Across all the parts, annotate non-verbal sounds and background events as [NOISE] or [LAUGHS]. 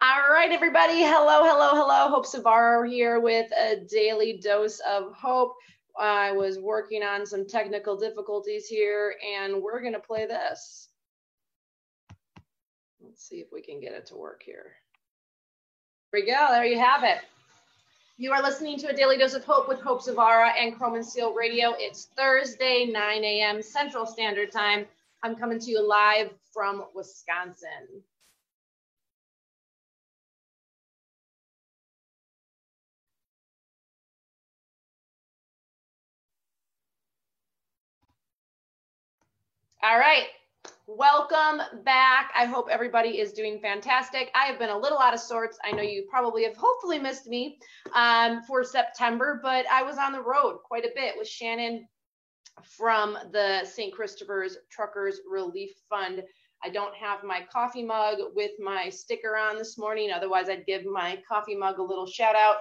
All right, everybody. Hello, hello, hello. Hope Zavala here with a daily dose of hope. I was working on some technical difficulties here, and we're going to play this. Let's see if we can get it to work here. Here we go. There you have it. You are listening to a daily dose of hope with Hope Zavala and Chrome and Steel Radio. It's Thursday, 9 a.m. Central Standard Time. I'm coming to you live from Wisconsin. All right. Welcome back. I hope everybody is doing fantastic. I have been a little out of sorts. I know you probably have hopefully missed me um, for September, but I was on the road quite a bit with Shannon from the St. Christopher's Truckers Relief Fund I don't have my coffee mug with my sticker on this morning. Otherwise, I'd give my coffee mug a little shout out.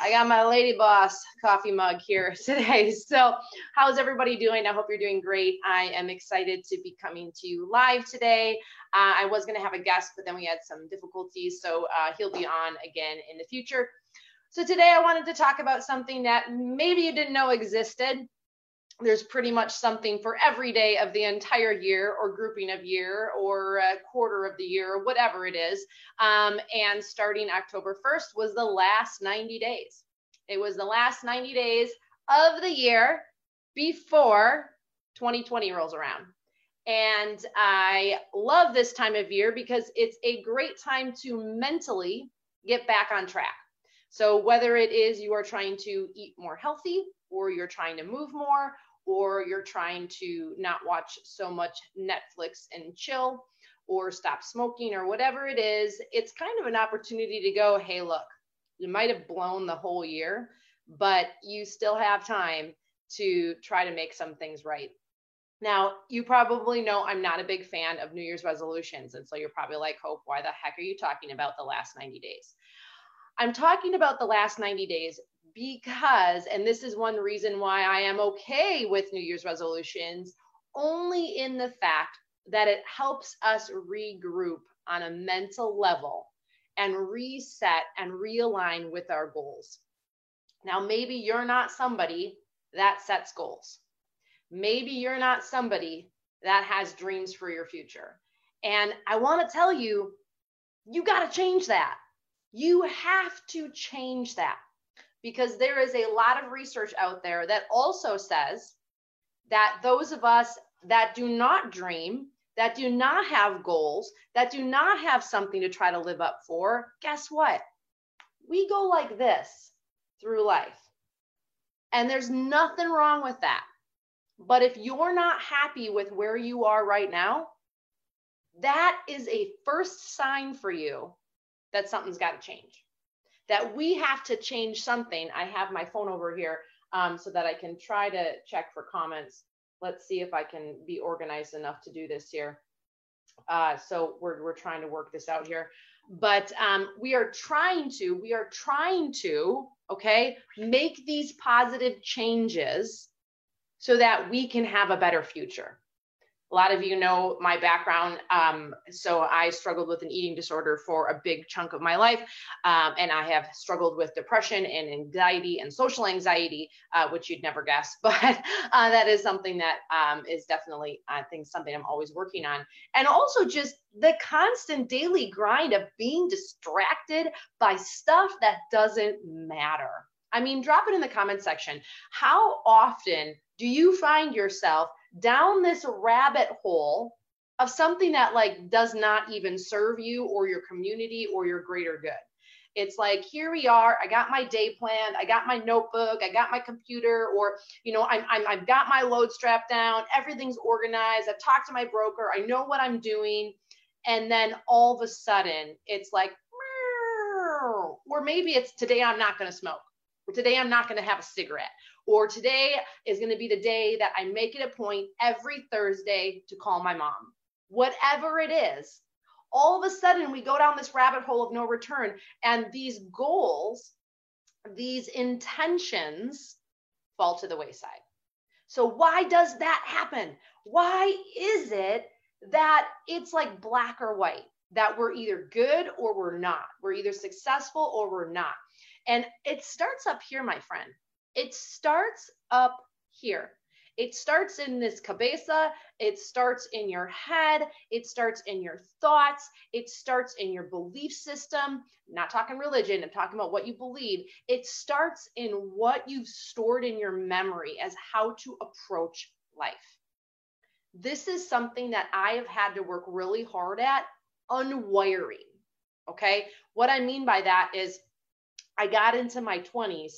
I got my Lady Boss coffee mug here [LAUGHS] today. So, how's everybody doing? I hope you're doing great. I am excited to be coming to you live today. Uh, I was going to have a guest, but then we had some difficulties. So, uh, he'll be on again in the future. So, today I wanted to talk about something that maybe you didn't know existed there's pretty much something for every day of the entire year or grouping of year or quarter of the year or whatever it is. Um, and starting october 1st was the last 90 days. It was the last 90 days of the year before 2020 rolls around. And i love this time of year because it's a great time to mentally get back on track. So whether it is you are trying to eat more healthy or you're trying to move more or you're trying to not watch so much Netflix and chill or stop smoking or whatever it is, it's kind of an opportunity to go, hey, look, you might have blown the whole year, but you still have time to try to make some things right. Now, you probably know I'm not a big fan of New Year's resolutions. And so you're probably like, Hope, why the heck are you talking about the last 90 days? I'm talking about the last 90 days because, and this is one reason why I am okay with New Year's resolutions, only in the fact that it helps us regroup on a mental level and reset and realign with our goals. Now, maybe you're not somebody that sets goals. Maybe you're not somebody that has dreams for your future. And I want to tell you, you got to change that. You have to change that because there is a lot of research out there that also says that those of us that do not dream, that do not have goals, that do not have something to try to live up for, guess what? We go like this through life. And there's nothing wrong with that. But if you're not happy with where you are right now, that is a first sign for you that something's got to change that we have to change something. I have my phone over here um, so that I can try to check for comments. Let's see if I can be organized enough to do this here. Uh, so we're, we're trying to work this out here. But um, we are trying to, we are trying to, okay, make these positive changes so that we can have a better future a lot of you know my background. Um, so I struggled with an eating disorder for a big chunk of my life. Um, and I have struggled with depression and anxiety and social anxiety, uh, which you'd never guess. [LAUGHS] But uh, that is something that um, is definitely, I think, something I'm always working on. And also just the constant daily grind of being distracted by stuff that doesn't matter. I mean, drop it in the comment section. How often do you find yourself down this rabbit hole of something that like does not even serve you or your community or your greater good. It's like here we are. I got my day planned. I got my notebook. I got my computer, or you know, I'm, I'm I've got my load strapped down. Everything's organized. I've talked to my broker. I know what I'm doing, and then all of a sudden, it's like, or maybe it's today I'm not going to smoke, or today I'm not going to have a cigarette, or today is going to be the day that I make it a point every Thursday to call my mom. Whatever it is, all of a sudden we go down this rabbit hole of no return. And these goals, these intentions fall to the wayside. So, why does that happen? Why is it that it's like black or white? that we're either good or we're not. We're either successful or we're not. And it starts up here, my friend. It starts up here. It starts in this cabeza, it starts in your head, it starts in your thoughts, it starts in your belief system. I'm not talking religion, I'm talking about what you believe. It starts in what you've stored in your memory as how to approach life. This is something that I have had to work really hard at unwiring. Okay. What I mean by that is I got into my 20s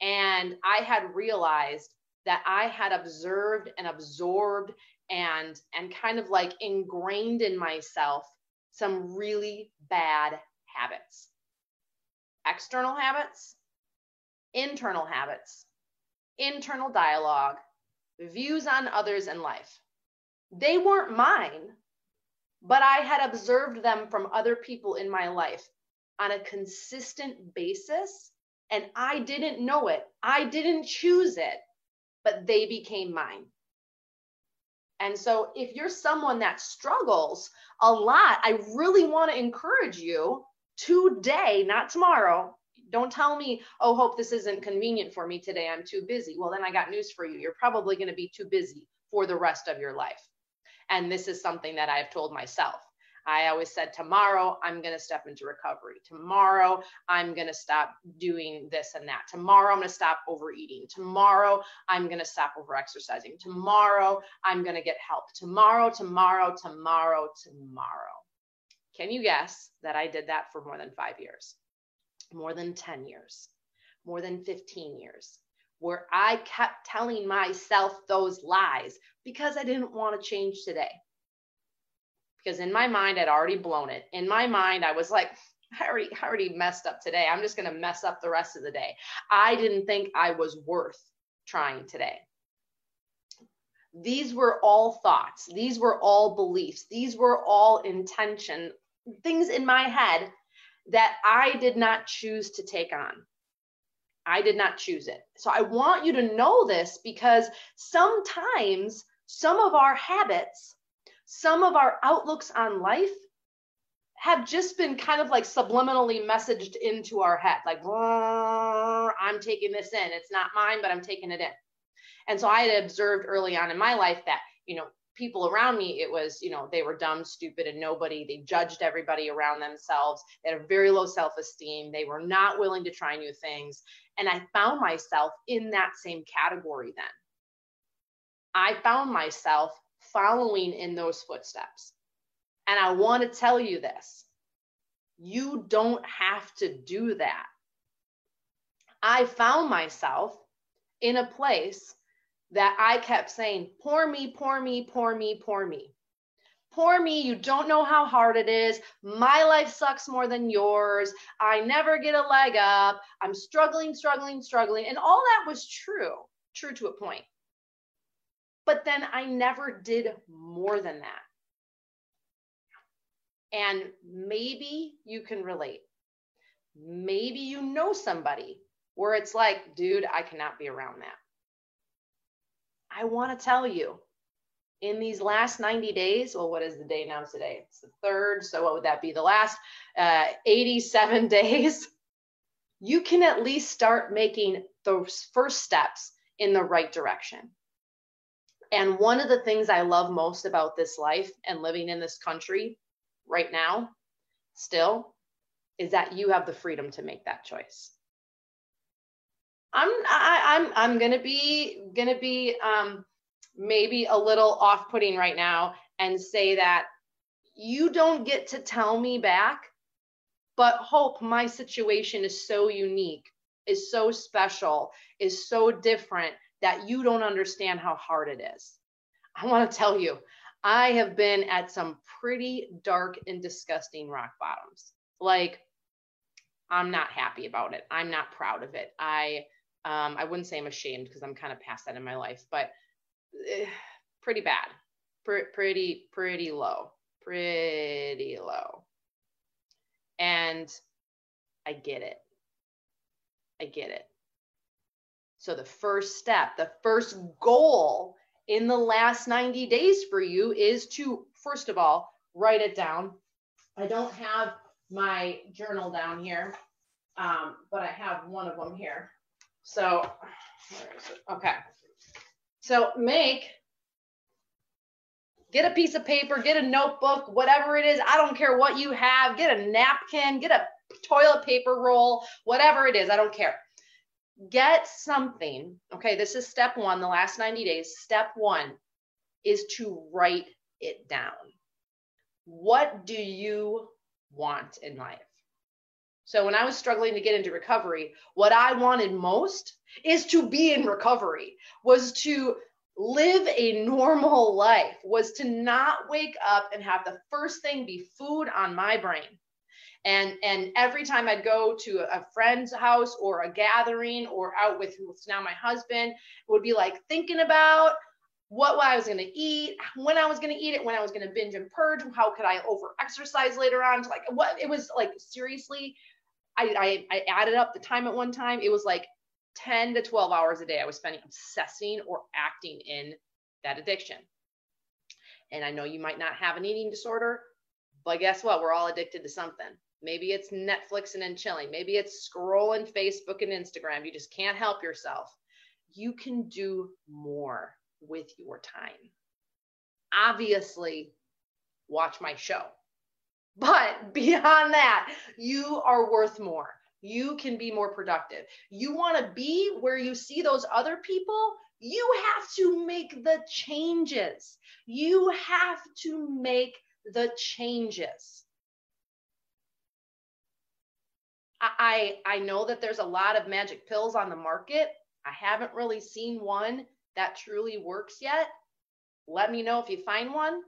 and I had realized that I had observed and absorbed and and kind of like ingrained in myself some really bad habits. External habits, internal habits, internal dialogue, views on others and life. They weren't mine, but I had observed them from other people in my life on a consistent basis and I didn't know it. I didn't choose it but they became mine. And so, if you're someone that struggles a lot, I really want to encourage you today, not tomorrow. Don't tell me, oh, hope this isn't convenient for me today. I'm too busy. Well, then I got news for you. You're probably going to be too busy for the rest of your life. And this is something that I've told myself. I always said, tomorrow I'm going to step into recovery. Tomorrow I'm going to stop doing this and that. Tomorrow I'm going to stop overeating. Tomorrow I'm going to stop over exercising. Tomorrow I'm going to get help. Tomorrow, tomorrow, tomorrow, tomorrow. Can you guess that I did that for more than five years, more than 10 years, more than 15 years? Where I kept telling myself those lies because I didn't want to change today because in my mind I'd already blown it. In my mind, I was like, I already, I already messed up today. I'm just going to mess up the rest of the day. I didn't think I was worth trying today. These were all thoughts. These were all beliefs. These were all intention, things in my head that I did not choose to take on. I did not choose it. So I want you to know this because sometimes some of our habits some of our outlooks on life have just been kind of like subliminally messaged into our head like i'm taking this in. It's not mine but i'm taking it in. And so i had observed early on in my life that you know people around me it was you know they were dumb stupid and nobody. They judged everybody around themselves. They had a very low self-esteem. They were not willing to try new things. And i found myself in that same category then. I found myself following in those footsteps. And I want to tell you this you don't have to do that. I found myself in a place that I kept saying, Poor me, poor me, poor me, poor me. Poor me, you don't know how hard it is. My life sucks more than yours. I never get a leg up. I'm struggling, struggling, struggling. And all that was true, true to a point. But then I never did more than that. And maybe you can relate. Maybe you know somebody where it's like, dude, I cannot be around that. I want to tell you in these last 90 days, well, what is the day now today? It's the third. So, what would that be? The last uh, 87 [LAUGHS] days. You can at least start making those first steps in the right direction. And one of the things I love most about this life and living in this country right now, still, is that you have the freedom to make that choice. I'm I, am i I'm gonna be gonna be um, maybe a little off-putting right now and say that you don't get to tell me back, but hope my situation is so unique, is so special, is so different that you don't understand how hard it is. I want to tell you, I have been at some pretty dark and disgusting rock bottoms. Like, I'm not happy about it. I'm not proud of it. I um, I wouldn't say I'm ashamed because I'm kind of past that in my life, but eh, pretty bad, Pr- pretty pretty low, pretty low. And I get it. I get it. So the first step, the first goal in the last 90 days for you is to, first of all, write it down. I don't have my journal down here, um, but I have one of them here. So, okay. So make, get a piece of paper, get a notebook, whatever it is. I don't care what you have. Get a napkin, get a toilet paper roll, whatever it is. I don't care. Get something. Okay, this is step one, the last 90 days. Step one is to write it down. What do you want in life? So when I was struggling to get into recovery, what I wanted most is to be in recovery, was to live a normal life, was to not wake up and have the first thing be food on my brain. And and every time I'd go to a friend's house or a gathering or out with who's now my husband, would be like thinking about what I was going to eat, when I was going to eat it, when I was going to binge and purge, how could I over exercise later on? Like what it was like seriously, I, I, I added up the time at one time. It was like 10 to 12 hours a day I was spending obsessing or acting in that addiction. And I know you might not have an eating disorder, but guess what? We're all addicted to something. Maybe it's Netflix and then chilling. Maybe it's scrolling Facebook and Instagram. You just can't help yourself. You can do more with your time. Obviously, watch my show. But [LAUGHS] beyond that, you are worth more. You can be more productive. You want to be where you see those other people, you have to make the changes. You have to make the changes. I, I know that there's a lot of magic pills on the market. I haven't really seen one that truly works yet, let me know if you find one.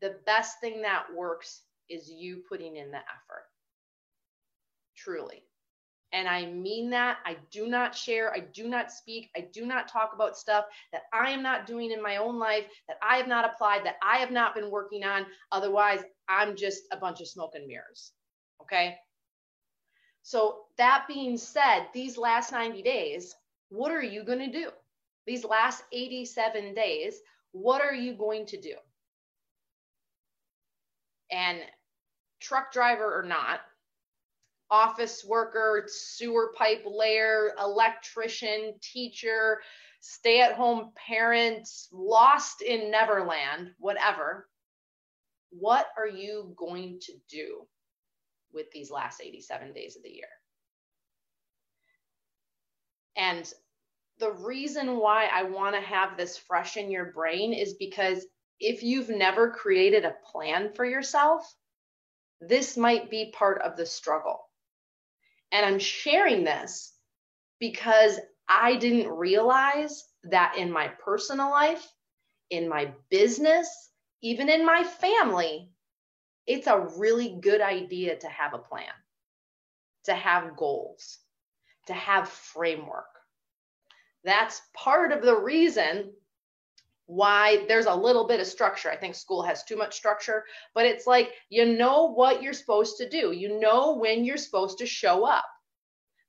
The best thing that works is you putting in the effort. Truly. And I mean that. I do not share, I do not speak, I do not talk about stuff that I am not doing in my own life, that I have not applied, that I have not been working on. Otherwise, I'm just a bunch of smoke and mirrors. Okay. So, that being said, these last 90 days, what are you going to do? these last 87 days, what are you going to do? And truck driver or not, office worker, sewer pipe layer, electrician, teacher, stay at home parents, lost in Neverland, whatever. What are you going to do with these last 87 days of the year? And the reason why I want to have this fresh in your brain is because if you've never created a plan for yourself, this might be part of the struggle. And I'm sharing this because I didn't realize that in my personal life, in my business, even in my family, it's a really good idea to have a plan, to have goals, to have framework that's part of the reason why there's a little bit of structure. I think school has too much structure, but it's like you know what you're supposed to do. You know when you're supposed to show up.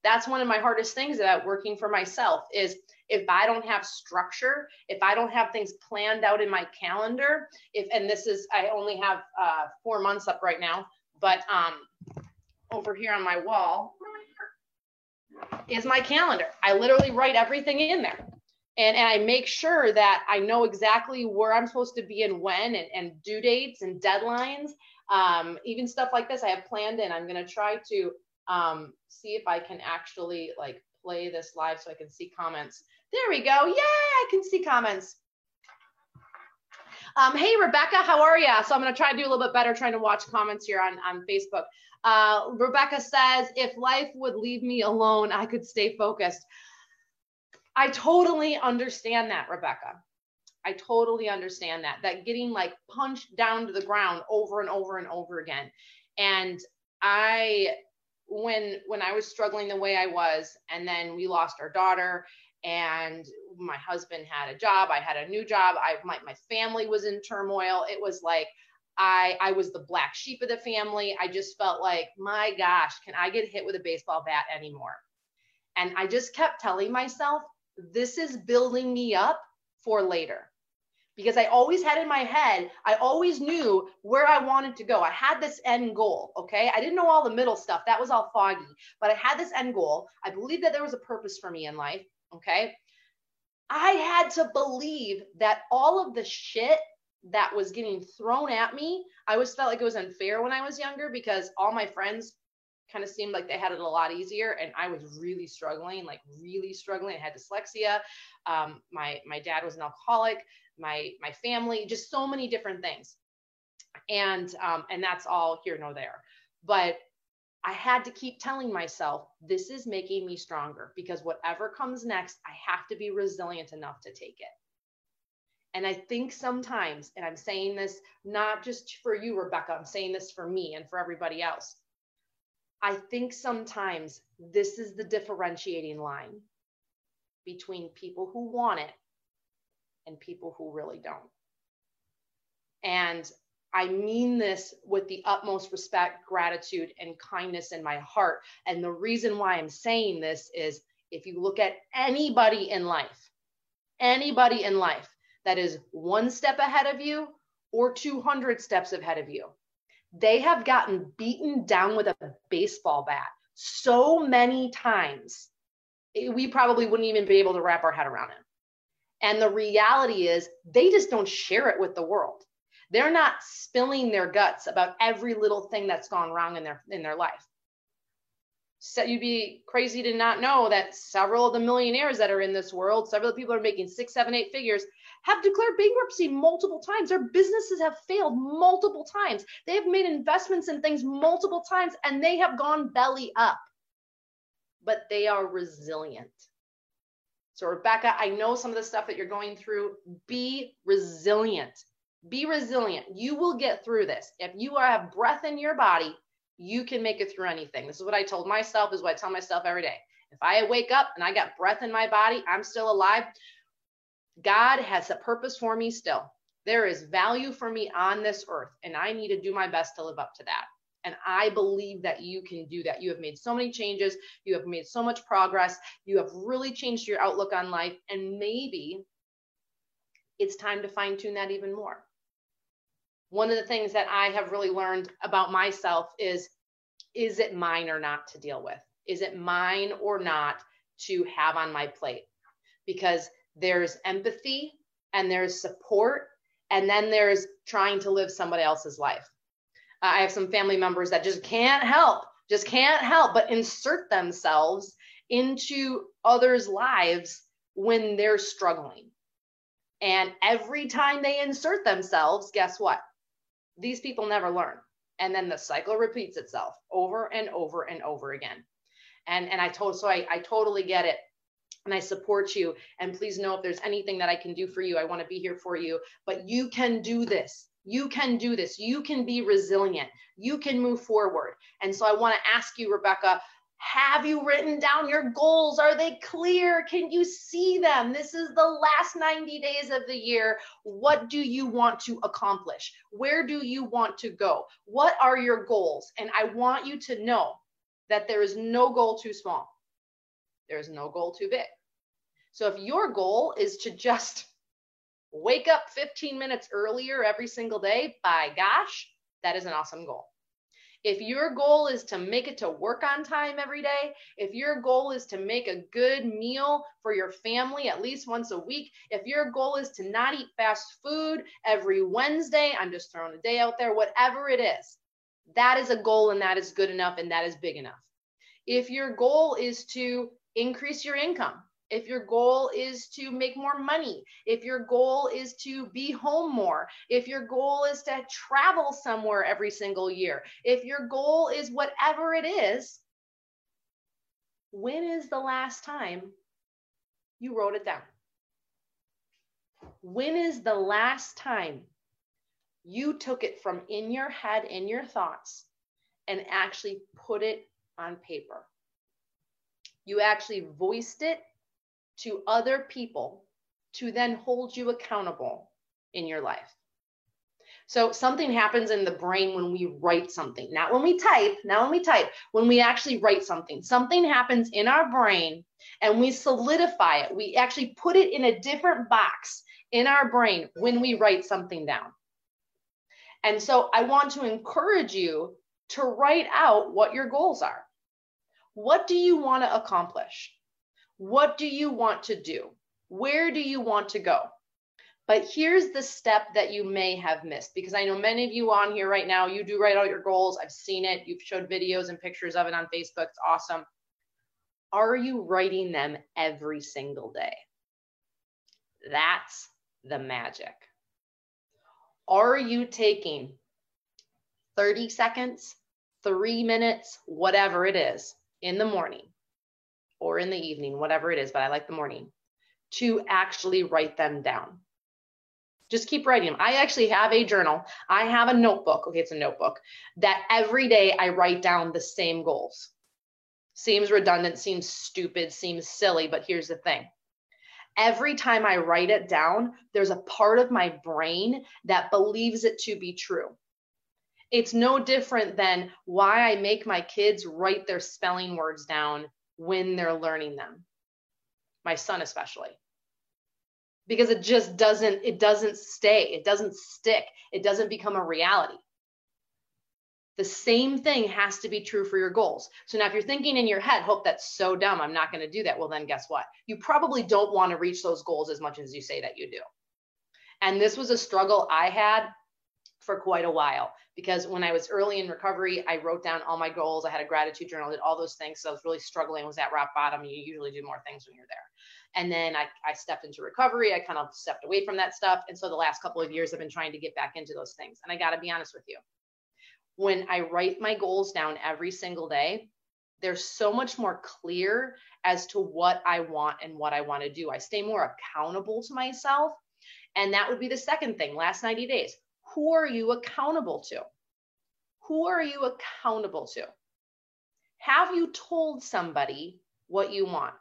That's one of my hardest things about working for myself is if I don't have structure, if I don't have things planned out in my calendar, if and this is I only have uh, four months up right now, but um, over here on my wall, is my calendar. I literally write everything in there. And, and I make sure that I know exactly where I'm supposed to be and when and, and due dates and deadlines. Um, even stuff like this I have planned in. I'm going to try to um, see if I can actually like play this live so I can see comments. There we go. Yay, I can see comments. Um, hey, Rebecca, how are you? So I'm going to try to do a little bit better trying to watch comments here on, on Facebook. Uh, Rebecca says, if life would leave me alone, I could stay focused. I totally understand that, Rebecca. I totally understand that, that getting like punched down to the ground over and over and over again. And I, when, when I was struggling the way I was, and then we lost our daughter and my husband had a job, I had a new job, I, my, my family was in turmoil. It was like, I I was the black sheep of the family. I just felt like, my gosh, can I get hit with a baseball bat anymore? And I just kept telling myself, this is building me up for later. Because I always had in my head, I always knew where I wanted to go. I had this end goal, okay? I didn't know all the middle stuff. That was all foggy, but I had this end goal. I believed that there was a purpose for me in life, okay? I had to believe that all of the shit that was getting thrown at me, I always felt like it was unfair when I was younger because all my friends kind of seemed like they had it a lot easier and i was really struggling like really struggling i had dyslexia um, my my dad was an alcoholic my my family just so many different things. And um, and that's all here nor there. But i had to keep telling myself this is making me stronger because whatever comes next i have to be resilient enough to take it. And I think sometimes, and I'm saying this not just for you, Rebecca, I'm saying this for me and for everybody else. I think sometimes this is the differentiating line between people who want it and people who really don't. And I mean this with the utmost respect, gratitude, and kindness in my heart. And the reason why I'm saying this is if you look at anybody in life, anybody in life that is one step ahead of you or 200 steps ahead of you, they have gotten beaten down with a baseball bat so many times, we probably wouldn't even be able to wrap our head around it. And the reality is, they just don't share it with the world. They're not spilling their guts about every little thing that's gone wrong in their in their life. So you'd be crazy to not know that several of the millionaires that are in this world, several people are making six, seven, eight figures, have declared bankruptcy multiple times. Their businesses have failed multiple times. They have made investments in things multiple times and they have gone belly up, but they are resilient. So, Rebecca, I know some of the stuff that you're going through. Be resilient. Be resilient. You will get through this. If you have breath in your body, you can make it through anything. This is what I told myself, is what I tell myself every day. If I wake up and I got breath in my body, I'm still alive. God has a purpose for me still. There is value for me on this earth, and I need to do my best to live up to that. And I believe that you can do that. You have made so many changes, you have made so much progress, you have really changed your outlook on life, and maybe it's time to fine tune that even more. One of the things that I have really learned about myself is is it mine or not to deal with? Is it mine or not to have on my plate? Because there's empathy and there's support and then there's trying to live somebody else's life i have some family members that just can't help just can't help but insert themselves into others lives when they're struggling and every time they insert themselves guess what these people never learn and then the cycle repeats itself over and over and over again and and i told so I, I totally get it and I support you. And please know if there's anything that I can do for you, I want to be here for you. But you can do this. You can do this. You can be resilient. You can move forward. And so I want to ask you, Rebecca, have you written down your goals? Are they clear? Can you see them? This is the last 90 days of the year. What do you want to accomplish? Where do you want to go? What are your goals? And I want you to know that there is no goal too small. There's no goal too big. So if your goal is to just wake up 15 minutes earlier every single day, by gosh, that is an awesome goal. If your goal is to make it to work on time every day, if your goal is to make a good meal for your family at least once a week, if your goal is to not eat fast food every Wednesday, I'm just throwing a day out there, whatever it is, that is a goal and that is good enough and that is big enough. If your goal is to increase your income, if your goal is to make more money, if your goal is to be home more, if your goal is to travel somewhere every single year, if your goal is whatever it is, when is the last time you wrote it down? When is the last time you took it from in your head, in your thoughts, and actually put it on paper? You actually voiced it to other people to then hold you accountable in your life. So something happens in the brain when we write something, not when we type, not when we type, when we actually write something. Something happens in our brain and we solidify it. We actually put it in a different box in our brain when we write something down. And so I want to encourage you to write out what your goals are. What do you want to accomplish? What do you want to do? Where do you want to go? But here's the step that you may have missed because I know many of you on here right now, you do write out your goals. I've seen it. You've showed videos and pictures of it on Facebook. It's awesome. Are you writing them every single day? That's the magic. Are you taking 30 seconds, three minutes, whatever it is, in the morning or in the evening, whatever it is, but I like the morning, to actually write them down? Just keep writing them. I actually have a journal. I have a notebook. Okay, it's a notebook that every day I write down the same goals. Seems redundant, seems stupid, seems silly, but here's the thing. Every time I write it down, there's a part of my brain that believes it to be true. It's no different than why I make my kids write their spelling words down when they're learning them. My son, especially. Because it just doesn't it doesn't stay it doesn't stick it doesn't become a reality. The same thing has to be true for your goals. So now if you're thinking in your head hope that's so dumb i'm not going to do that well then guess what? You probably don't want to reach those goals as much as you say that you do. And this was a struggle i had for quite a while because when I was early in recovery, I wrote down all my goals. I had a gratitude journal, did all those things. So I was really struggling, was at rock bottom. You usually do more things when you're there. And then I, I stepped into recovery. I kind of stepped away from that stuff. And so the last couple of years, I've been trying to get back into those things. And I got to be honest with you. When I write my goals down every single day, they're so much more clear as to what I want and what I want to do. I stay more accountable to myself. And that would be the second thing last 90 days. Who are you accountable to? Who are you accountable to? Have you told somebody what you want?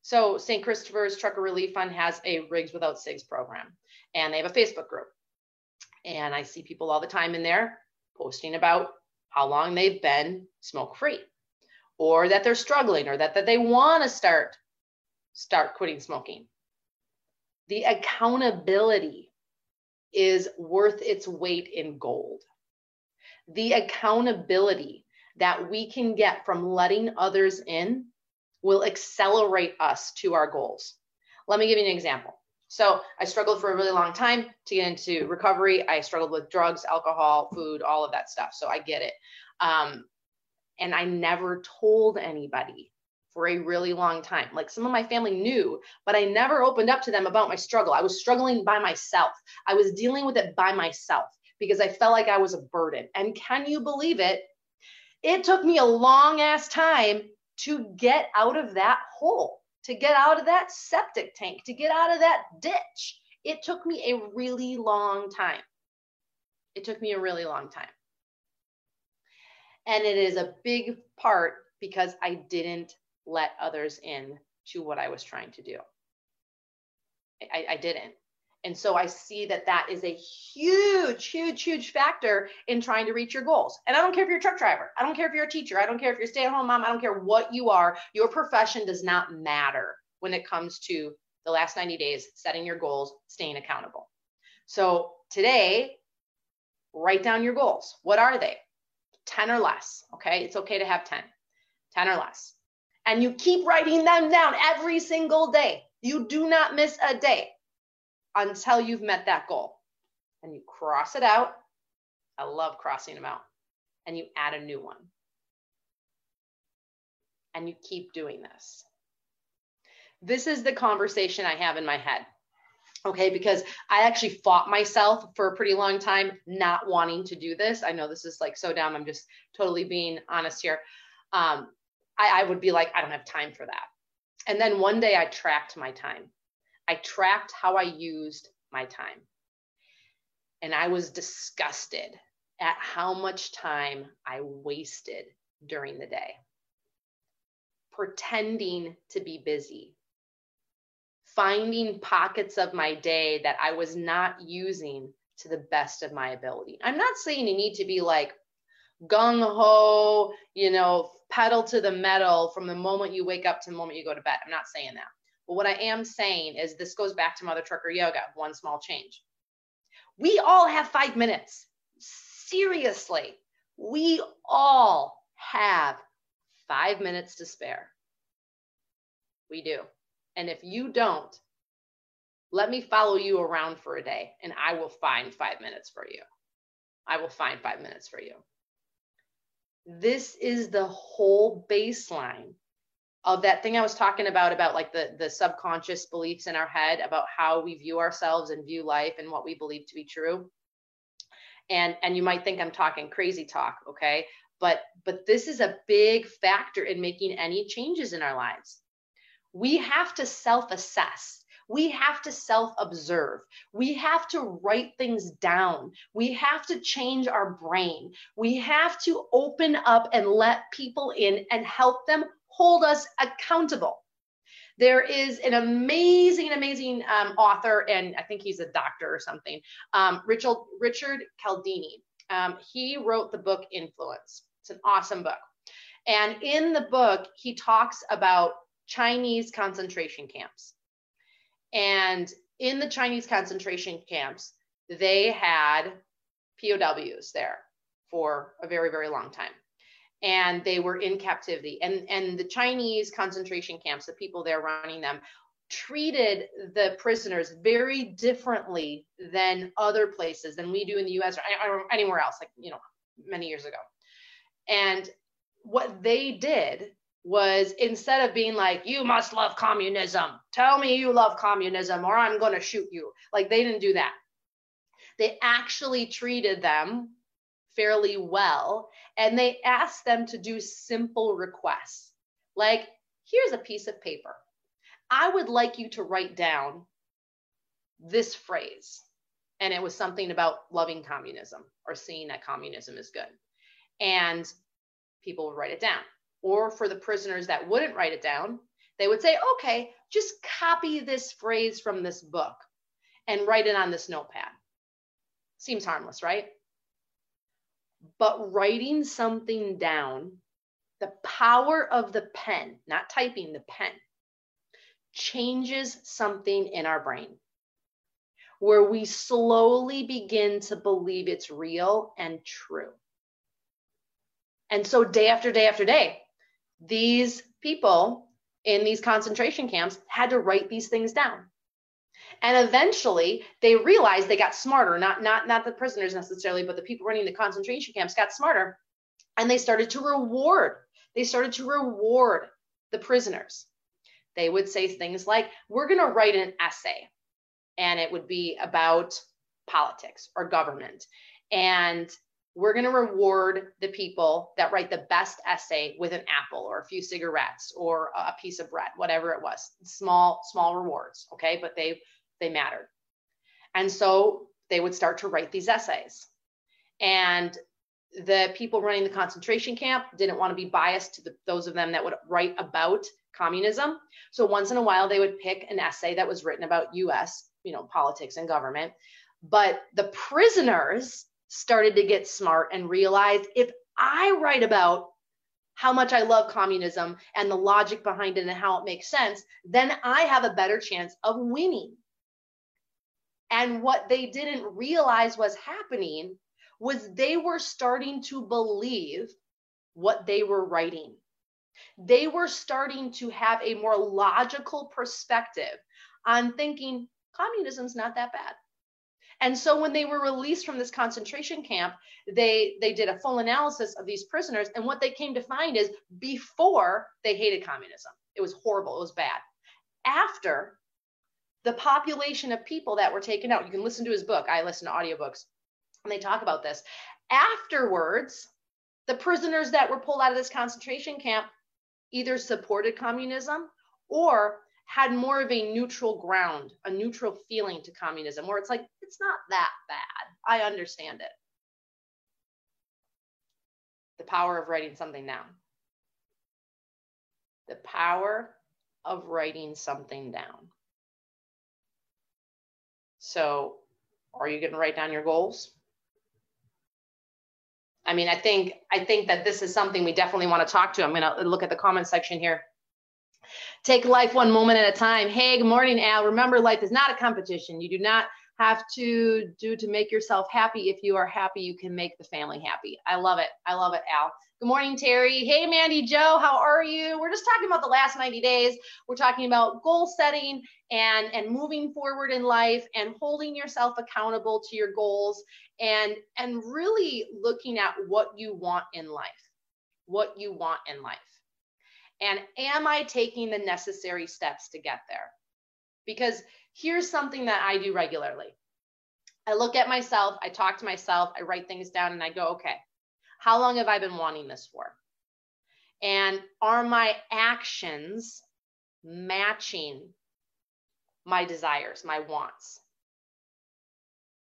So St. Christopher's Trucker Relief Fund has a Rigs Without Cigs program, and they have a Facebook group. And I see people all the time in there posting about how long they've been smoke free, or that they're struggling, or that, that they want to start start quitting smoking. The accountability is worth its weight in gold. The accountability that we can get from letting others in will accelerate us to our goals. Let me give you an example. So I struggled for a really long time to get into recovery. I struggled with drugs, alcohol, food, all of that stuff. So I get it. Um, and I never told anybody for a really long time. Like some of my family knew, but I never opened up to them about my struggle. I was struggling by myself. I was dealing with it by myself because I felt like I was a burden. And can you believe it? It took me a long ass time to get out of that hole, to get out of that septic tank, to get out of that ditch. It took me a really long time. It took me a really long time. And it is a big part because I didn't let others in to what I was trying to do. I, I didn't. And so I see that that is a huge, huge, huge factor in trying to reach your goals. And I don't care if you're a truck driver. I don't care if you're a teacher. I don't care if you're a stay at home mom. I don't care what you are. Your profession does not matter when it comes to the last 90 days, setting your goals, staying accountable. So today, write down your goals. What are they? 10 or less. Okay. It's okay to have 10, 10 or less. And you keep writing them down every single day. You do not miss a day until you've met that goal. And you cross it out. I love crossing them out. And you add a new one. And you keep doing this. This is the conversation I have in my head. Okay, because I actually fought myself for a pretty long time not wanting to do this. I know this is like so dumb. I'm just totally being honest here. Um, I, I would be like, I don't have time for that. And then one day I tracked my time. I tracked how I used my time. And I was disgusted at how much time I wasted during the day, pretending to be busy, finding pockets of my day that I was not using to the best of my ability. I'm not saying you need to be like gung ho, you know, pedal to the metal from the moment you wake up to the moment you go to bed. I'm not saying that. But what I am saying is this goes back to Mother Trucker Yoga, one small change. We all have five minutes. Seriously, we all have five minutes to spare. We do. And if you don't, let me follow you around for a day and I will find five minutes for you. I will find five minutes for you. This is the whole baseline of that thing I was talking about, about like the, the subconscious beliefs in our head about how we view ourselves and view life and what we believe to be true. And, and you might think I'm talking crazy talk, okay? But, but this is a big factor in making any changes in our lives. We have to self assess we have to self observe. We have to write things down. We have to change our brain. We have to open up and let people in and help them hold us accountable. There is an amazing, amazing um, author, and I think he's a doctor or something, um, Richard, Richard Cialdini. Um, he wrote the book Influence. It's an awesome book. And in the book, he talks about Chinese concentration camps. And in the Chinese concentration camps, they had POWs there for a very, very long time. And they were in captivity. And, and the Chinese concentration camps, the people there running them, treated the prisoners very differently than other places than we do in the US or anywhere else, like, you know, many years ago. And what they did was instead of being like, you must love communism, tell me you love communism or I'm going to shoot you. Like they didn't do that. They actually treated them fairly well and they asked them to do simple requests. Like, here's a piece of paper. I would like you to write down this phrase. And it was something about loving communism or seeing that communism is good. And people would write it down or for the prisoners that wouldn't write it down, they would say, okay, just copy this phrase from this book and write it on this notepad. Seems harmless, right? But writing something down, the power of the pen, not typing, the pen, changes something in our brain where we slowly begin to believe it's real and true. And so, day after day after day, these people in these concentration camps had to write these things down. And eventually they realized they got smarter, not, not, not the prisoners necessarily, but the people running the concentration camps got smarter. And they started to reward, they started to reward the prisoners. They would say things like, We're going to write an essay, and it would be about politics or government. And we're going to reward the people that write the best essay with an apple or a few cigarettes or a piece of bread whatever it was. Small small rewards okay? But they they mattered. And so they would start to write these essays. And the people running the concentration camp didn't want to be biased to the, those of them that would write about communism. So once in a while they would pick an essay that was written about us you know politics and government. But the prisoners started to get smart and realized if I write about how much I love communism and the logic behind it and how it makes sense, then I have a better chance of winning. And what they didn't realize was happening was they were starting to believe what they were writing. They were starting to have a more logical perspective on thinking communism's not that bad. And so when they were released from this concentration camp, they they did a full analysis of these prisoners and what they came to find is before they hated communism. It was horrible, it was bad. After the population of people that were taken out, you can listen to his book. I listen to audiobooks and they talk about this. Afterwards, the prisoners that were pulled out of this concentration camp either supported communism or had more of a neutral ground, a neutral feeling to communism, where it's like, it's not that bad. I understand it. The power of writing something down. The power of writing something down. So Are you going to write down your goals? I mean, I think I think that this is something we definitely want to talk to. I'm going to look at the comment section here. Take life one moment at a time. Hey, good morning, Al. Remember, life is not a competition. You do not have to do to make yourself happy. If you are happy, you can make the family happy. I love it. I love it, Al. Good morning, Terry. Hey, Mandy Joe, how are you? We're just talking about the last 90 days. We're talking about goal setting and, and moving forward in life and holding yourself accountable to your goals and, and really looking at what you want in life, what you want in life. And am I taking the necessary steps to get there? Because here's something that I do regularly. I look at myself, I talk to myself, I write things down, and I go, okay, how long have I been wanting this for? And are my actions matching my desires, my wants?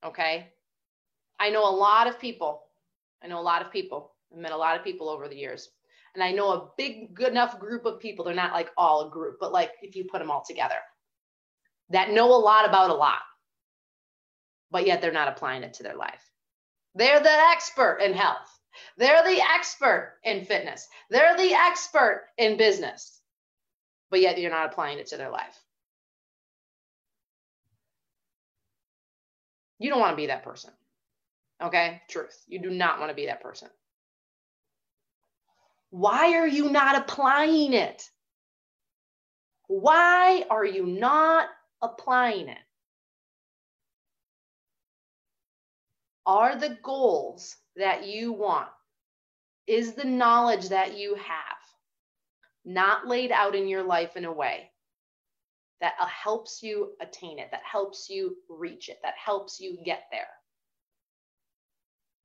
Okay. I know a lot of people. I know a lot of people. I've met a lot of people over the years. And I know a big, good enough group of people. They're not like all a group, but like if you put them all together that know a lot about a lot, but yet they're not applying it to their life. They're the expert in health. They're the expert in fitness. They're the expert in business, but yet you're not applying it to their life. You don't want to be that person. Okay? Truth. You do not want to be that person. Why are you not applying it? Why are you not applying it? Are the goals that you want, is the knowledge that you have not laid out in your life in a way that helps you attain it, that helps you reach it, that helps you get there?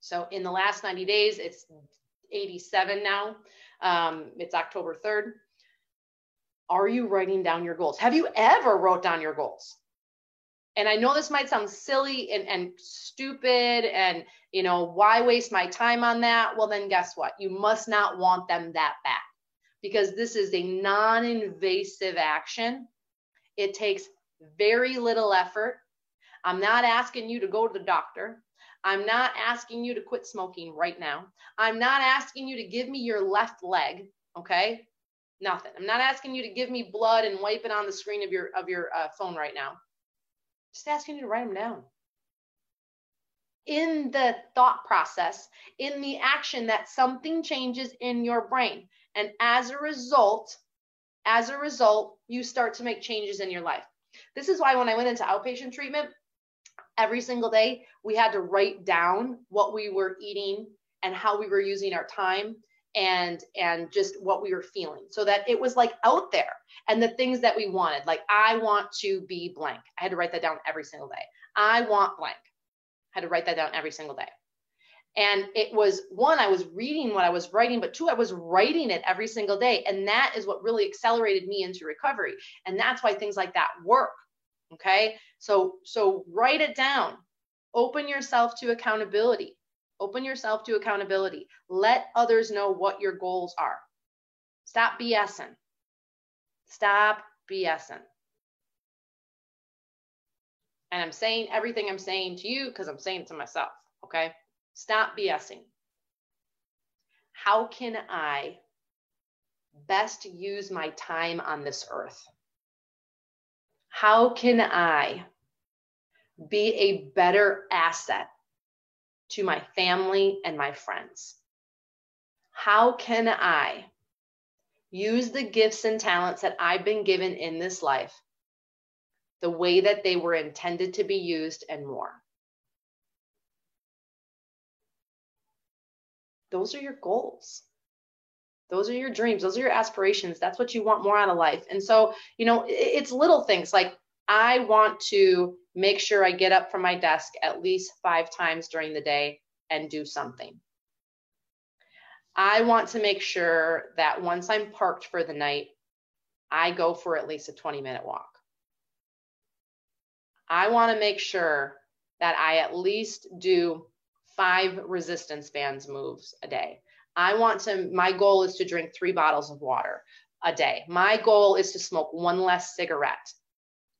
So in the last 90 days, it's 87 now. Um, it's October 3rd are you writing down your goals? Have you ever wrote down your goals? And I know this might sound silly and, and stupid and, you know, why waste my time on that? Well, then guess what? You must not want them that bad because this is a non invasive action. It takes very little effort. I'm not asking you to go to the doctor. I'm not asking you to quit smoking right now. I'm not asking you to give me your left leg. Okay. Nothing. I'm not asking you to give me blood and wipe it on the screen of your of your uh, phone right now. Just asking you to write them down. In the thought process, in the action that something changes in your brain. And as a result, as a result, you start to make changes in your life. This is why when I went into outpatient treatment, every single day we had to write down what we were eating and how we were using our time and and just what we were feeling so that it was like out there and the things that we wanted like i want to be blank. I had to write that down every single day. I want blank. I had to write that down every single day. And it was one i was reading what i was writing but two i was writing it every single day and that is what really accelerated me into recovery and that's why things like that work okay? So so write it down. Open yourself to accountability Open yourself to accountability. Let others know what your goals are. Stop BSing. Stop BSing. And I'm saying everything I'm saying to you because I'm saying it to myself. Okay. Stop BSing. How can I best use my time on this earth? How can I be a better asset to my family and my friends? How can I use the gifts and talents that I've been given in this life the way that they were intended to be used and more? Those are your goals. Those are your dreams. Those are your aspirations. That's what you want more out of life. And so, you know, it's little things like I want to make sure I get up from my desk at least five times during the day and do something. I want to make sure that once I'm parked for the night, I go for at least a 20 minute walk. I want to make sure that I at least do five resistance bands moves a day. I want to, my goal is to drink three bottles of water a day. My goal is to smoke one less cigarette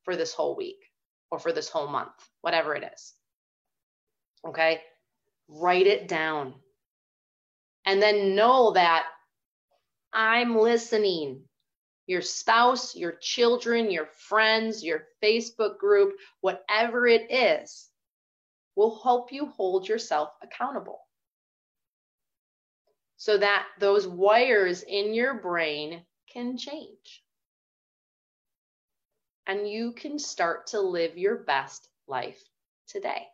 for this whole week or for this whole month, whatever it is. Okay. Write it down. And then know that I'm listening. Your spouse, your children, your friends, your Facebook group, whatever it is, will help you hold yourself accountable so that those wires in your brain can change. And you can start to live your best life today.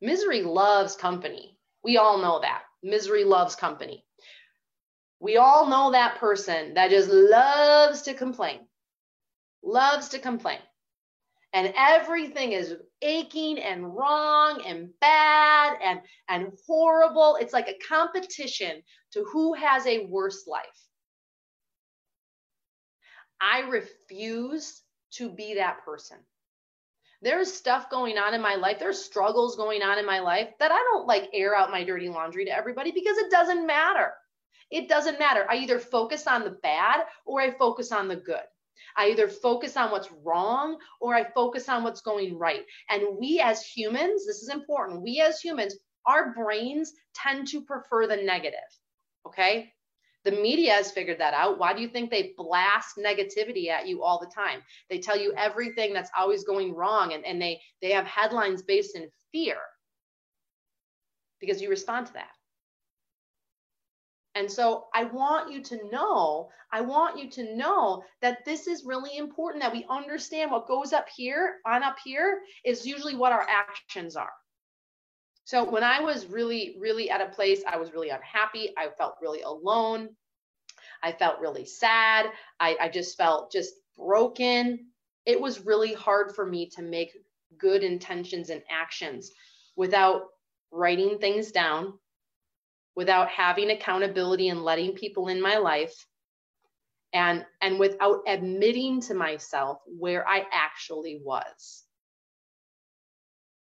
Misery loves company. We all know that. Misery loves company. We all know that person that just loves to complain, loves to complain. And everything is aching and wrong and bad and, and horrible. It's like a competition to who has a worse life. I refuse to be that person there's stuff going on in my life there's struggles going on in my life that i don't like air out my dirty laundry to everybody because it doesn't matter it doesn't matter i either focus on the bad or i focus on the good I either focus on what's wrong or I focus on what's going right. And we as humans, this is important, we as humans, our brains tend to prefer the negative. Okay. The media has figured that out. Why do you think they blast negativity at you all the time? They tell you everything that's always going wrong and, and they, they have headlines based in fear because you respond to that. And so I want you to know, I want you to know that this is really important that we understand what goes up here on up here is usually what our actions are. So when I was really, really at a place, I was really unhappy. I felt really alone. I felt really sad. I, I just felt just broken. It was really hard for me to make good intentions and actions without writing things down, without having accountability and letting people in my life, and, and without admitting to myself where I actually was.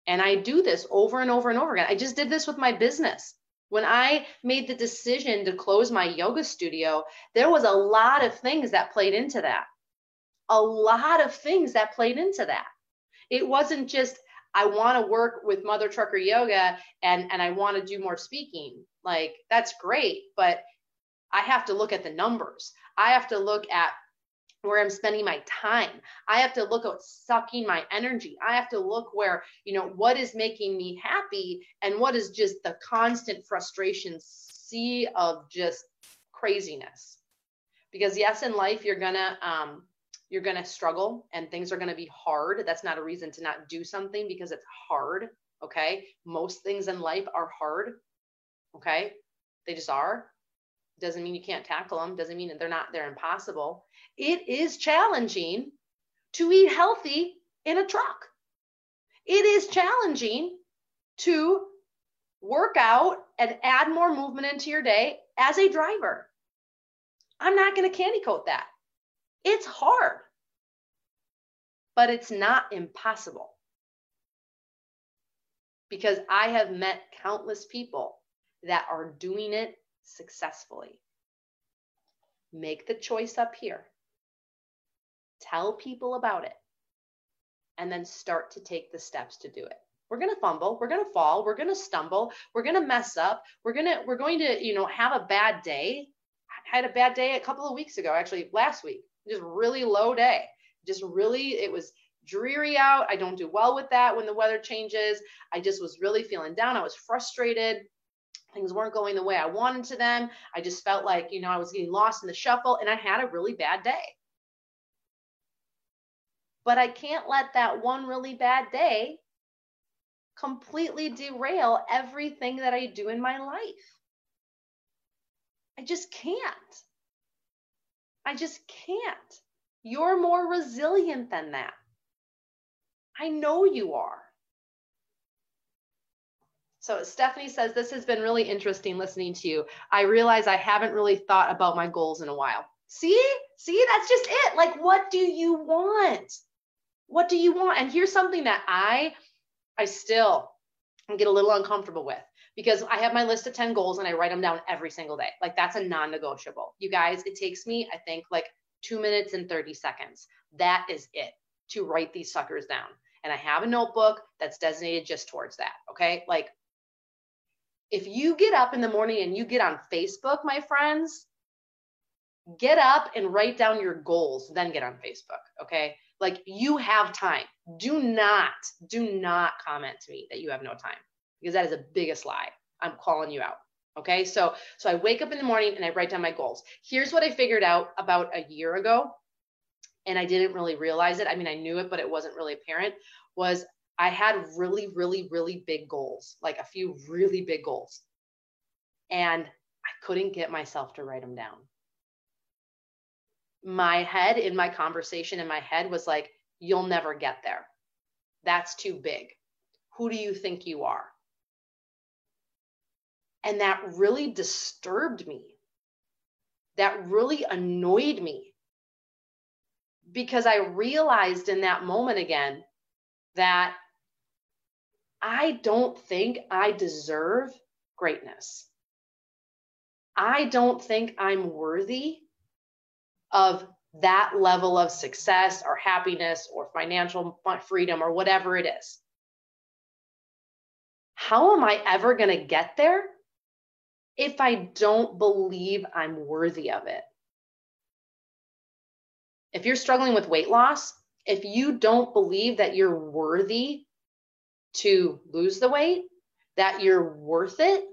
And I do this over and over and over again. I just did this with my business. When I made the decision to close my yoga studio, there was a lot of things that played into that. A lot of things that played into that. It wasn't just, I want to work with Mother Trucker Yoga and, and I want to do more speaking. Like, that's great, but I have to look at the numbers. I have to look at where I'm spending my time. I have to look at sucking my energy. I have to look where, you know, what is making me happy and what is just the constant frustration sea of just craziness. Because yes, in life you're gonna um you're gonna struggle and things are gonna be hard. That's not a reason to not do something because it's hard. Okay. Most things in life are hard. Okay. They just are doesn't mean you can't tackle them doesn't mean that they're not they're impossible. It is challenging to eat healthy in a truck. It is challenging to work out and add more movement into your day as a driver. I'm not going to candy coat that. It's hard but it's not impossible. Because i have met countless people that are doing it successfully. Make the choice up here. Tell people about it. And then start to take the steps to do it. We're going to fumble, we're going to fall, we're going to stumble, we're going to mess up. We're going to we're going to, you know, have a bad day. I had a bad day a couple of weeks ago, actually last week. Just really low day. Just really it was dreary out. I don't do well with that when the weather changes. I just was really feeling down. I was frustrated things weren't going the way I wanted to them. I just felt like, you know, I was getting lost in the shuffle and I had a really bad day. But I can't let that one really bad day completely derail everything that I do in my life. I just can't. I just can't. You're more resilient than that. I know you are. So Stephanie says, this has been really interesting listening to you. I realize I haven't really thought about my goals in a while. See, see, that's just it. Like, what do you want? What do you want? And here's something that I, I still get a little uncomfortable with because I have my list of 10 goals and I write them down every single day. Like that's a non-negotiable. You guys, it takes me, I think like two minutes and 30 seconds. That is it to write these suckers down. And I have a notebook that's designated just towards that. Okay. Like if you get up in the morning and you get on Facebook, my friends, get up and write down your goals, then get on Facebook. Okay. Like you have time. Do not, do not comment to me that you have no time because that is the biggest lie. I'm calling you out. Okay. So, so I wake up in the morning and I write down my goals. Here's what I figured out about a year ago. And I didn't really realize it. I mean, I knew it, but it wasn't really apparent was I had really, really, really big goals, like a few really big goals. And I couldn't get myself to write them down my head in my conversation in my head was like, you'll never get there. That's too big. Who do you think you are? And that really disturbed me. That really annoyed me because I realized in that moment again that I don't think I deserve greatness. I don't think I'm worthy of that level of success or happiness or financial freedom or whatever it is. How am I ever going to get there if I don't believe I'm worthy of it? If you're struggling with weight loss, if you don't believe that you're worthy to lose the weight, that you're worth it,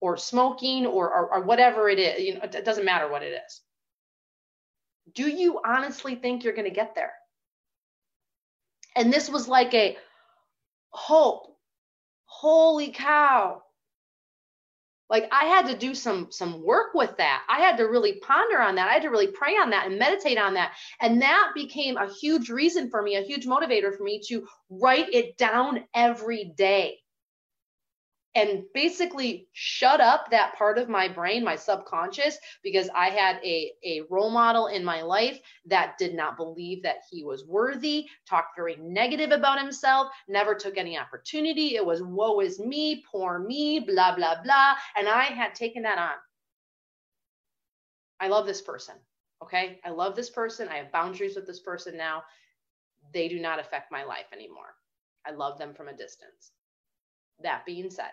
or smoking, or, or, or whatever it is, you know, it doesn't matter what it is do you honestly think you're going to get there? And this was like a hope. Holy cow. Like I had to do some some work with that. I had to really ponder on that. I had to really pray on that and meditate on that. And that became a huge reason for me, a huge motivator for me to write it down every day and basically shut up that part of my brain, my subconscious, because I had a, a role model in my life that did not believe that he was worthy, talked very negative about himself, never took any opportunity. It was woe is me, poor me, blah, blah, blah. And I had taken that on. I love this person. Okay. I love this person. I have boundaries with this person now. They do not affect my life anymore. I love them from a distance. That being said,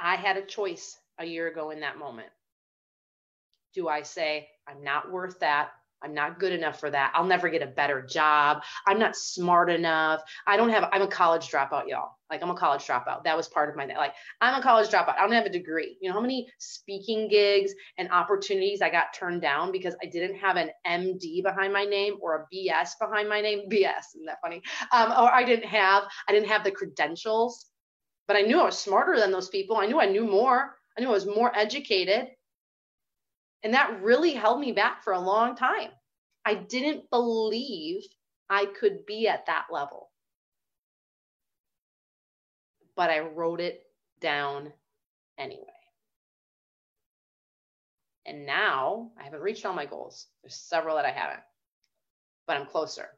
I had a choice a year ago in that moment. Do I say, I'm not worth that? I'm not good enough for that. I'll never get a better job. I'm not smart enough. I don't have, I'm a college dropout, y'all. Like, I'm a college dropout. That was part of my, like, I'm a college dropout. I don't have a degree. You know how many speaking gigs and opportunities I got turned down because I didn't have an MD behind my name or a BS behind my name? BS, isn't that funny? Um, or I didn't have, I didn't have the credentials but I knew I was smarter than those people. I knew I knew more. I knew I was more educated. And that really held me back for a long time. I didn't believe I could be at that level. But I wrote it down anyway. And now I haven't reached all my goals. There's several that I haven't, but I'm closer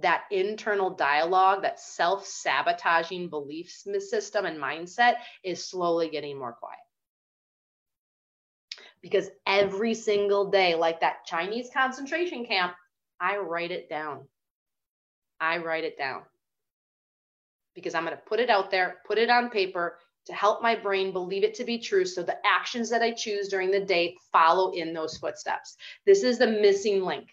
that internal dialogue, that self sabotaging belief system and mindset is slowly getting more quiet. Because every single day, like that Chinese concentration camp, I write it down. I write it down because I'm going to put it out there, put it on paper to help my brain believe it to be true. So the actions that I choose during the day follow in those footsteps. This is the missing link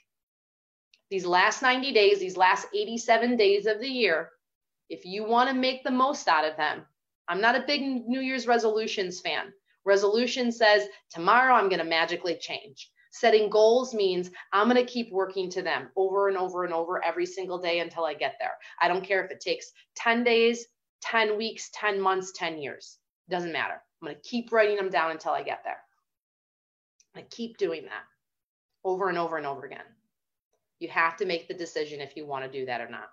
these last 90 days, these last 87 days of the year, if you want to make the most out of them, I'm not a big New Year's resolutions fan. Resolution says, tomorrow I'm going to magically change. Setting goals means I'm going to keep working to them over and over and over every single day until I get there. I don't care if it takes 10 days, 10 weeks, 10 months, 10 years. Doesn't matter. I'm going to keep writing them down until I get there. I keep doing that over and over and over again. You have to make the decision if you want to do that or not.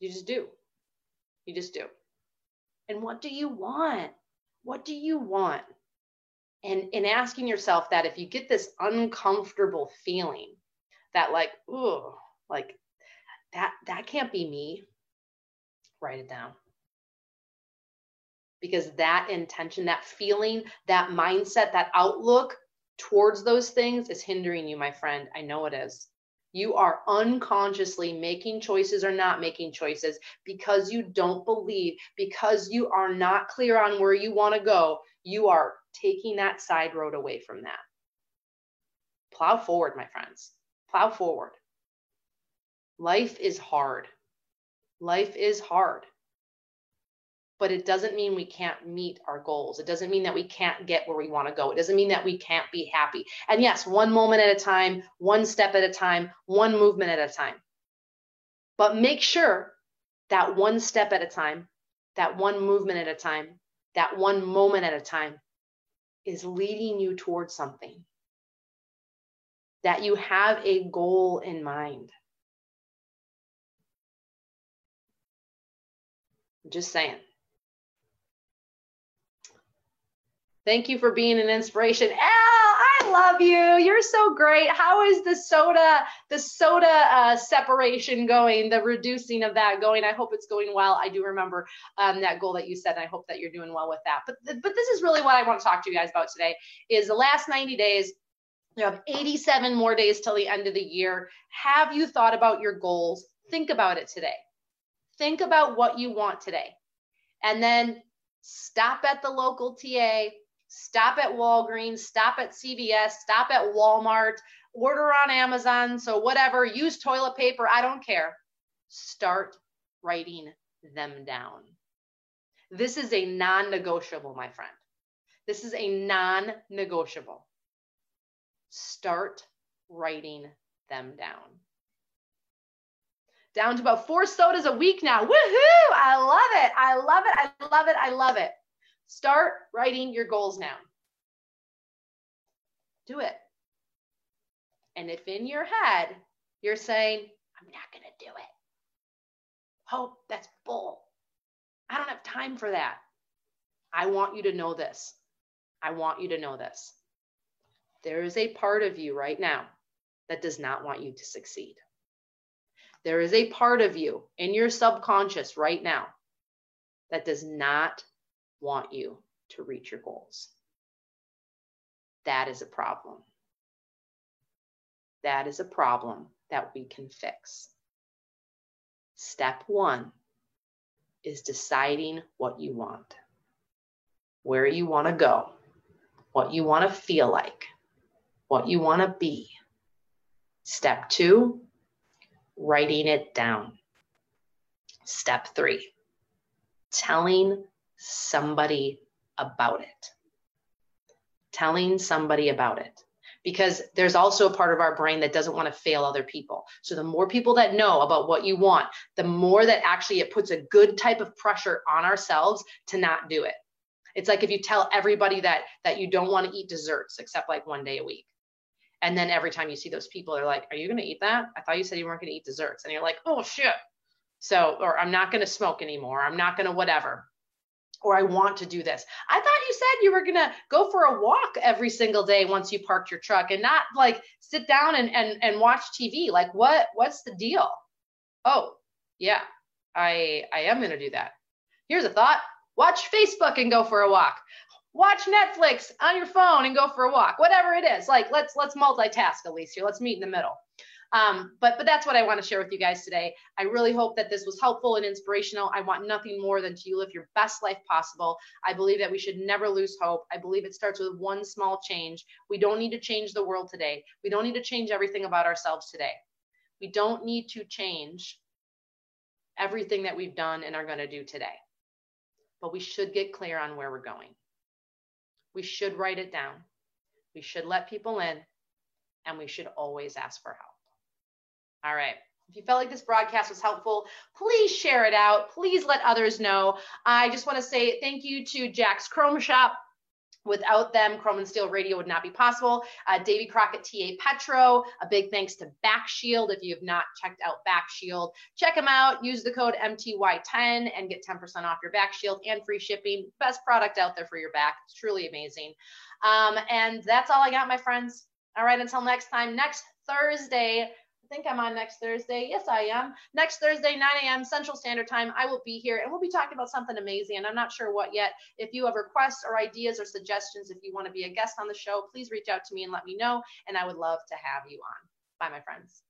You just do. You just do. And what do you want? What do you want? And in asking yourself that, if you get this uncomfortable feeling that, like, oh, like that, that can't be me, write it down. Because that intention, that feeling, that mindset, that outlook towards those things is hindering you, my friend. I know it is. You are unconsciously making choices or not making choices because you don't believe, because you are not clear on where you want to go. You are taking that side road away from that. Plow forward, my friends. Plow forward. Life is hard. Life is hard but it doesn't mean we can't meet our goals. It doesn't mean that we can't get where we want to go. It doesn't mean that we can't be happy. And yes, one moment at a time, one step at a time, one movement at a time. But make sure that one step at a time, that one movement at a time, that one moment at a time is leading you towards something. That you have a goal in mind. just saying. Thank you for being an inspiration. Al, I love you. You're so great. How is the soda, the soda uh, separation going, the reducing of that going? I hope it's going well. I do remember um, that goal that you said, and I hope that you're doing well with that. But, but this is really what I want to talk to you guys about today is the last 90 days, you have 87 more days till the end of the year. Have you thought about your goals? Think about it today. Think about what you want today. And then stop at the local TA, stop at Walgreens, stop at CVS, stop at Walmart, order on Amazon. So, whatever, use toilet paper, I don't care. Start writing them down. This is a non negotiable, my friend. This is a non negotiable. Start writing them down. Down to about four sodas a week now. Woohoo! I love it. I love it. I love it. I love it. Start writing your goals now. Do it. And if in your head you're saying, I'm not going to do it, oh, that's bull. I don't have time for that. I want you to know this. I want you to know this. There is a part of you right now that does not want you to succeed. There is a part of you in your subconscious right now that does not want you to reach your goals. That is a problem. That is a problem that we can fix. Step one is deciding what you want, where you want to go, what you want to feel like, what you want to be. Step two, writing it down. Step three, telling somebody about it. Telling somebody about it. Because there's also a part of our brain that doesn't want to fail other people. So the more people that know about what you want, the more that actually it puts a good type of pressure on ourselves to not do it. It's like if you tell everybody that that you don't want to eat desserts except like one day a week. And then every time you see those people, they're like, Are you going to eat that? I thought you said you weren't going to eat desserts. And you're like, Oh, shit. So, or I'm not going to smoke anymore. I'm not going to whatever or I want to do this. I thought you said you were going to go for a walk every single day once you parked your truck and not like sit down and, and, and watch TV. Like what, what's the deal? Oh yeah, I, I am going to do that. Here's a thought. Watch Facebook and go for a walk. Watch Netflix on your phone and go for a walk. Whatever it is. Like let's, let's multitask at least here. Let's meet in the middle. Um, but but that's what I want to share with you guys today. I really hope that this was helpful and inspirational. I want nothing more than to you live your best life possible. I believe that we should never lose hope. I believe it starts with one small change. We don't need to change the world today. We don't need to change everything about ourselves today. We don't need to change everything that we've done and are going to do today. But we should get clear on where we're going. We should write it down. We should let people in and we should always ask for help. All right. If you felt like this broadcast was helpful, please share it out. Please let others know. I just want to say thank you to Jack's Chrome Shop. Without them, Chrome and Steel Radio would not be possible. Uh, Davy Crockett, TA Petro, a big thanks to BackShield. If you have not checked out BackShield, check them out. Use the code MTY10 and get 10% off your BackShield and free shipping. Best product out there for your back. It's truly amazing. Um, and that's all I got, my friends. All right, until next time, next Thursday, I think I'm on next Thursday. Yes, I am. Next Thursday, 9 a.m. Central Standard Time, I will be here and we'll be talking about something amazing. And I'm not sure what yet. If you have requests or ideas or suggestions, if you want to be a guest on the show, please reach out to me and let me know. And I would love to have you on. Bye, my friends.